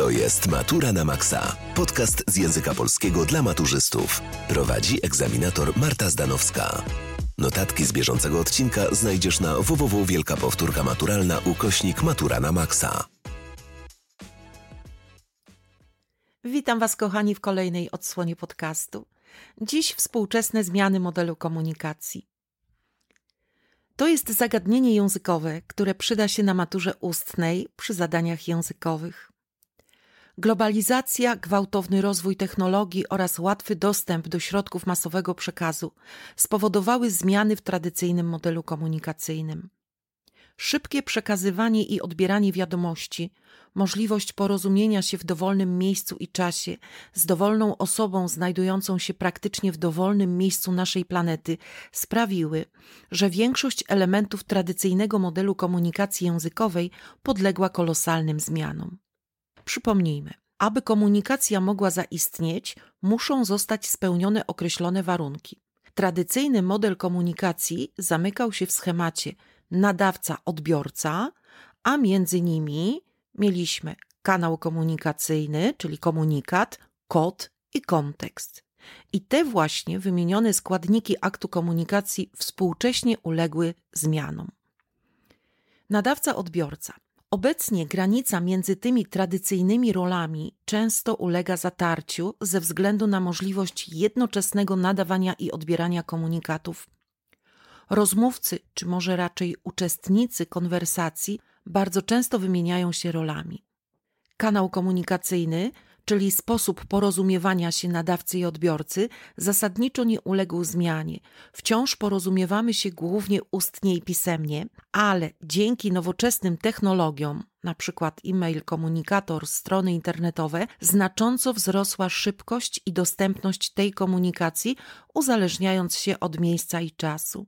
To jest Matura na Maxa. Podcast z języka polskiego dla maturzystów. Prowadzi egzaminator Marta Zdanowska. Notatki z bieżącego odcinka znajdziesz na www Wielka Powtórka Maturalna ukośnik Matura na Maxa. Witam Was, kochani, w kolejnej odsłonie podcastu. Dziś współczesne zmiany modelu komunikacji. To jest zagadnienie językowe, które przyda się na maturze ustnej przy zadaniach językowych. Globalizacja, gwałtowny rozwój technologii oraz łatwy dostęp do środków masowego przekazu spowodowały zmiany w tradycyjnym modelu komunikacyjnym. Szybkie przekazywanie i odbieranie wiadomości, możliwość porozumienia się w dowolnym miejscu i czasie z dowolną osobą znajdującą się praktycznie w dowolnym miejscu naszej planety sprawiły, że większość elementów tradycyjnego modelu komunikacji językowej podległa kolosalnym zmianom. Przypomnijmy, aby komunikacja mogła zaistnieć, muszą zostać spełnione określone warunki. Tradycyjny model komunikacji zamykał się w schemacie nadawca-odbiorca, a między nimi mieliśmy kanał komunikacyjny, czyli komunikat, kod i kontekst. I te właśnie wymienione składniki aktu komunikacji współcześnie uległy zmianom. Nadawca-odbiorca. Obecnie granica między tymi tradycyjnymi rolami często ulega zatarciu ze względu na możliwość jednoczesnego nadawania i odbierania komunikatów. Rozmówcy, czy może raczej uczestnicy konwersacji, bardzo często wymieniają się rolami. Kanał komunikacyjny, czyli sposób porozumiewania się nadawcy i odbiorcy, zasadniczo nie uległ zmianie. Wciąż porozumiewamy się głównie ustnie i pisemnie, ale dzięki nowoczesnym technologiom, na przykład e-mail, komunikator, strony internetowe, znacząco wzrosła szybkość i dostępność tej komunikacji, uzależniając się od miejsca i czasu.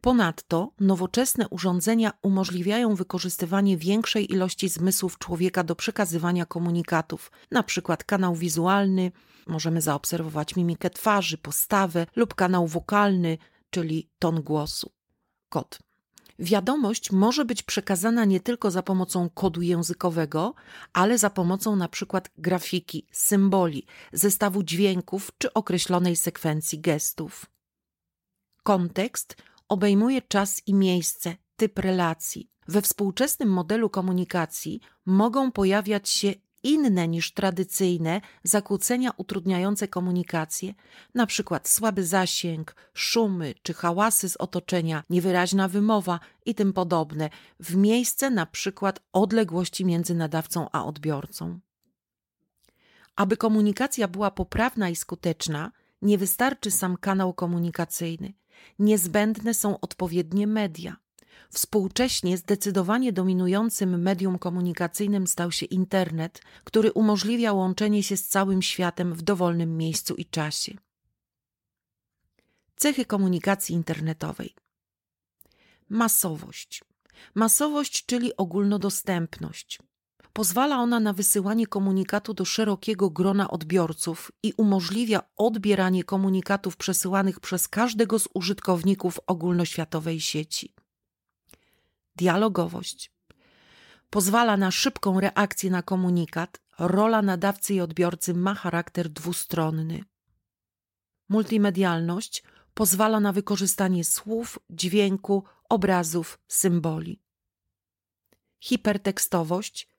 Ponadto nowoczesne urządzenia umożliwiają wykorzystywanie większej ilości zmysłów człowieka do przekazywania komunikatów, np. kanał wizualny, możemy zaobserwować mimikę twarzy, postawę lub kanał wokalny, czyli ton głosu. Kod. Wiadomość może być przekazana nie tylko za pomocą kodu językowego, ale za pomocą np. grafiki, symboli, zestawu dźwięków czy określonej sekwencji gestów. Kontekst obejmuje czas i miejsce, typ relacji. We współczesnym modelu komunikacji mogą pojawiać się inne niż tradycyjne zakłócenia utrudniające komunikację, przykład słaby zasięg, szumy czy hałasy z otoczenia, niewyraźna wymowa i tym podobne, w miejsce przykład odległości między nadawcą a odbiorcą. Aby komunikacja była poprawna i skuteczna, nie wystarczy sam kanał komunikacyjny niezbędne są odpowiednie media. Współcześnie zdecydowanie dominującym medium komunikacyjnym stał się internet, który umożliwia łączenie się z całym światem w dowolnym miejscu i czasie. Cechy komunikacji internetowej: masowość. Masowość, czyli ogólnodostępność. Pozwala ona na wysyłanie komunikatu do szerokiego grona odbiorców i umożliwia odbieranie komunikatów przesyłanych przez każdego z użytkowników ogólnoświatowej sieci. Dialogowość pozwala na szybką reakcję na komunikat. Rola nadawcy i odbiorcy ma charakter dwustronny. Multimedialność pozwala na wykorzystanie słów, dźwięku, obrazów, symboli. Hipertekstowość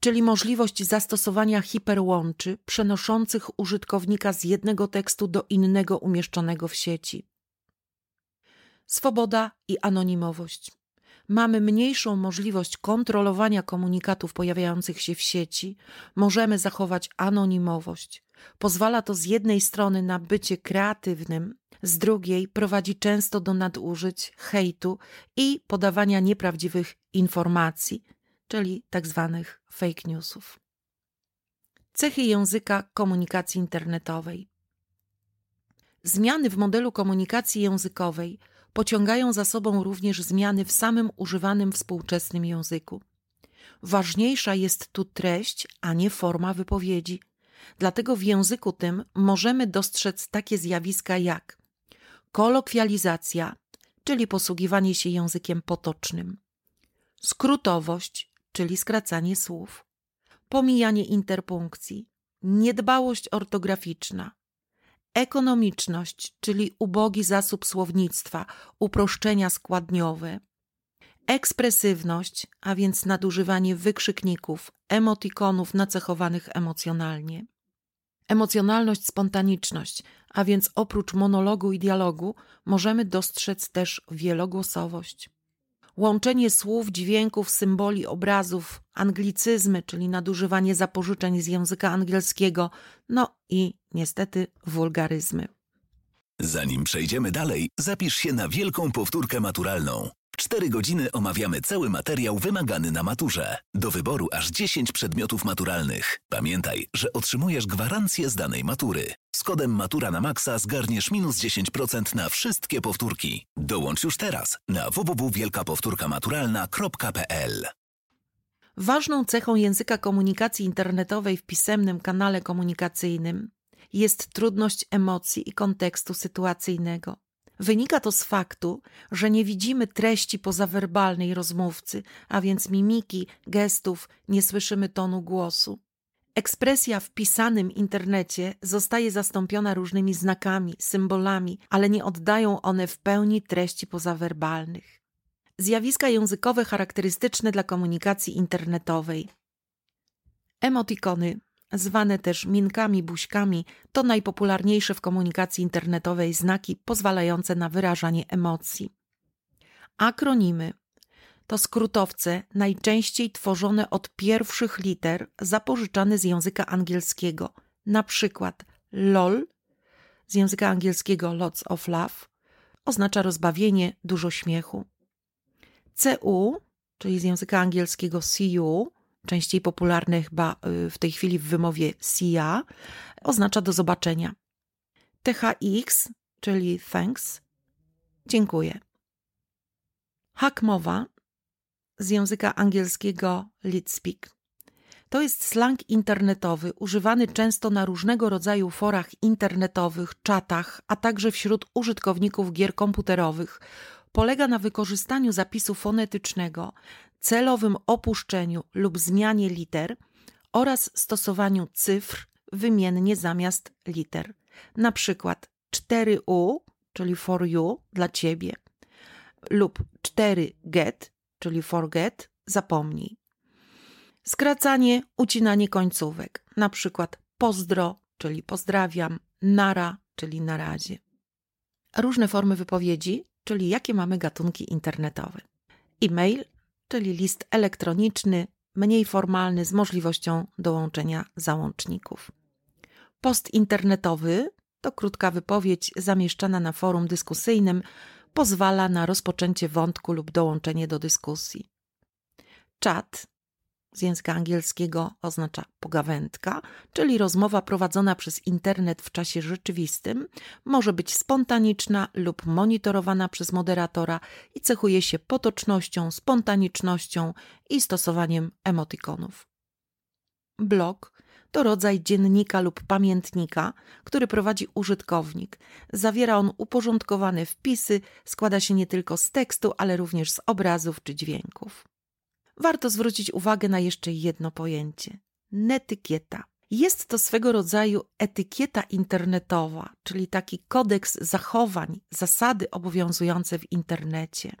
czyli możliwość zastosowania hiperłączy przenoszących użytkownika z jednego tekstu do innego umieszczonego w sieci. Swoboda i anonimowość. Mamy mniejszą możliwość kontrolowania komunikatów pojawiających się w sieci, możemy zachować anonimowość. Pozwala to z jednej strony na bycie kreatywnym, z drugiej prowadzi często do nadużyć, hejtu i podawania nieprawdziwych informacji, czyli tzw. Tak fake newsów. Cechy języka komunikacji internetowej. Zmiany w modelu komunikacji językowej pociągają za sobą również zmiany w samym używanym współczesnym języku. Ważniejsza jest tu treść, a nie forma wypowiedzi. Dlatego w języku tym możemy dostrzec takie zjawiska jak kolokwializacja, czyli posługiwanie się językiem potocznym, skrótowość, czyli skracanie słów, pomijanie interpunkcji, niedbałość ortograficzna, ekonomiczność, czyli ubogi zasób słownictwa, uproszczenia składniowe, ekspresywność, a więc nadużywanie wykrzykników, emotikonów nacechowanych emocjonalnie, emocjonalność, spontaniczność, a więc oprócz monologu i dialogu możemy dostrzec też wielogłosowość. Łączenie słów, dźwięków, symboli, obrazów, anglicyzmy, czyli nadużywanie zapożyczeń z języka angielskiego, no i niestety wulgaryzmy. Zanim przejdziemy dalej, zapisz się na wielką powtórkę maturalną. W 4 godziny omawiamy cały materiał wymagany na maturze. Do wyboru aż 10 przedmiotów maturalnych. Pamiętaj, że otrzymujesz gwarancję z danej matury. Z kodem Matura na Maxa zgarniesz minus 10% na wszystkie powtórki. Dołącz już teraz na www.wielkapowtórkamaturalna.pl Ważną cechą języka komunikacji internetowej w pisemnym kanale komunikacyjnym jest trudność emocji i kontekstu sytuacyjnego. Wynika to z faktu, że nie widzimy treści pozawerbalnej rozmówcy, a więc mimiki, gestów, nie słyszymy tonu głosu. Ekspresja w pisanym internecie zostaje zastąpiona różnymi znakami, symbolami, ale nie oddają one w pełni treści pozawerbalnych. Zjawiska językowe charakterystyczne dla komunikacji internetowej. Emotikony, zwane też minkami, buźkami, to najpopularniejsze w komunikacji internetowej znaki pozwalające na wyrażanie emocji. Akronimy to skrótowce najczęściej tworzone od pierwszych liter zapożyczane z języka angielskiego, na przykład LOL z języka angielskiego Lots of Love oznacza rozbawienie, dużo śmiechu. CU, czyli z języka angielskiego you, częściej popularne chyba y, w tej chwili w wymowie SIA, oznacza do zobaczenia. THX, czyli thanks, dziękuję. Hakmowa z języka angielskiego lead speak. To jest slang internetowy, używany często na różnego rodzaju forach internetowych, czatach, a także wśród użytkowników gier komputerowych. Polega na wykorzystaniu zapisu fonetycznego, celowym opuszczeniu lub zmianie liter oraz stosowaniu cyfr wymiennie zamiast liter. Na przykład 4U, czyli for you, dla ciebie, lub 4 get, czyli forget, zapomnij. Skracanie, ucinanie końcówek, na przykład pozdro, czyli pozdrawiam, nara, czyli na razie. Różne formy wypowiedzi, czyli jakie mamy gatunki internetowe. E-mail, czyli list elektroniczny, mniej formalny z możliwością dołączenia załączników. Post internetowy to krótka wypowiedź zamieszczana na forum dyskusyjnym, pozwala na rozpoczęcie wątku lub dołączenie do dyskusji. Czat z języka angielskiego oznacza pogawędka, czyli rozmowa prowadzona przez internet w czasie rzeczywistym, może być spontaniczna lub monitorowana przez moderatora i cechuje się potocznością, spontanicznością i stosowaniem emotikonów. Blog to rodzaj dziennika lub pamiętnika, który prowadzi użytkownik. Zawiera on uporządkowane wpisy, składa się nie tylko z tekstu, ale również z obrazów czy dźwięków. Warto zwrócić uwagę na jeszcze jedno pojęcie netykieta. Jest to swego rodzaju etykieta internetowa, czyli taki kodeks zachowań, zasady obowiązujące w internecie.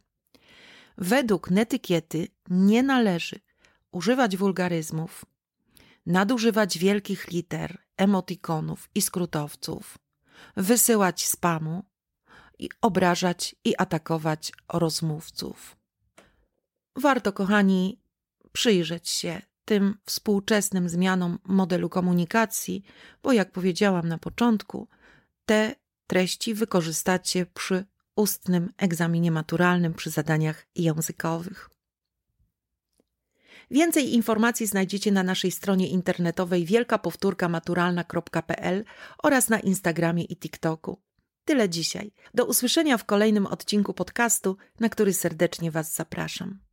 Według netykiety nie należy używać wulgaryzmów, nadużywać wielkich liter, emotikonów i skrótowców, wysyłać spamu i obrażać i atakować rozmówców. Warto, kochani, przyjrzeć się tym współczesnym zmianom modelu komunikacji, bo jak powiedziałam na początku, te treści wykorzystacie przy ustnym egzaminie maturalnym, przy zadaniach językowych. Więcej informacji znajdziecie na naszej stronie internetowej wielkapowtórkamaturalna.pl oraz na Instagramie i TikToku. Tyle dzisiaj. Do usłyszenia w kolejnym odcinku podcastu, na który serdecznie Was zapraszam.